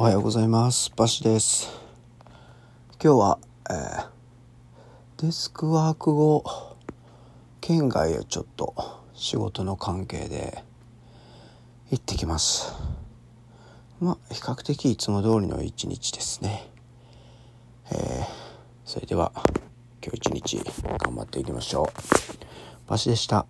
おはようございます。バシです。今日は、えー、デスクワーク後県外へちょっと仕事の関係で行ってきます。まあ比較的いつも通りの一日ですね。えー、それでは今日一日頑張っていきましょう。バシでした。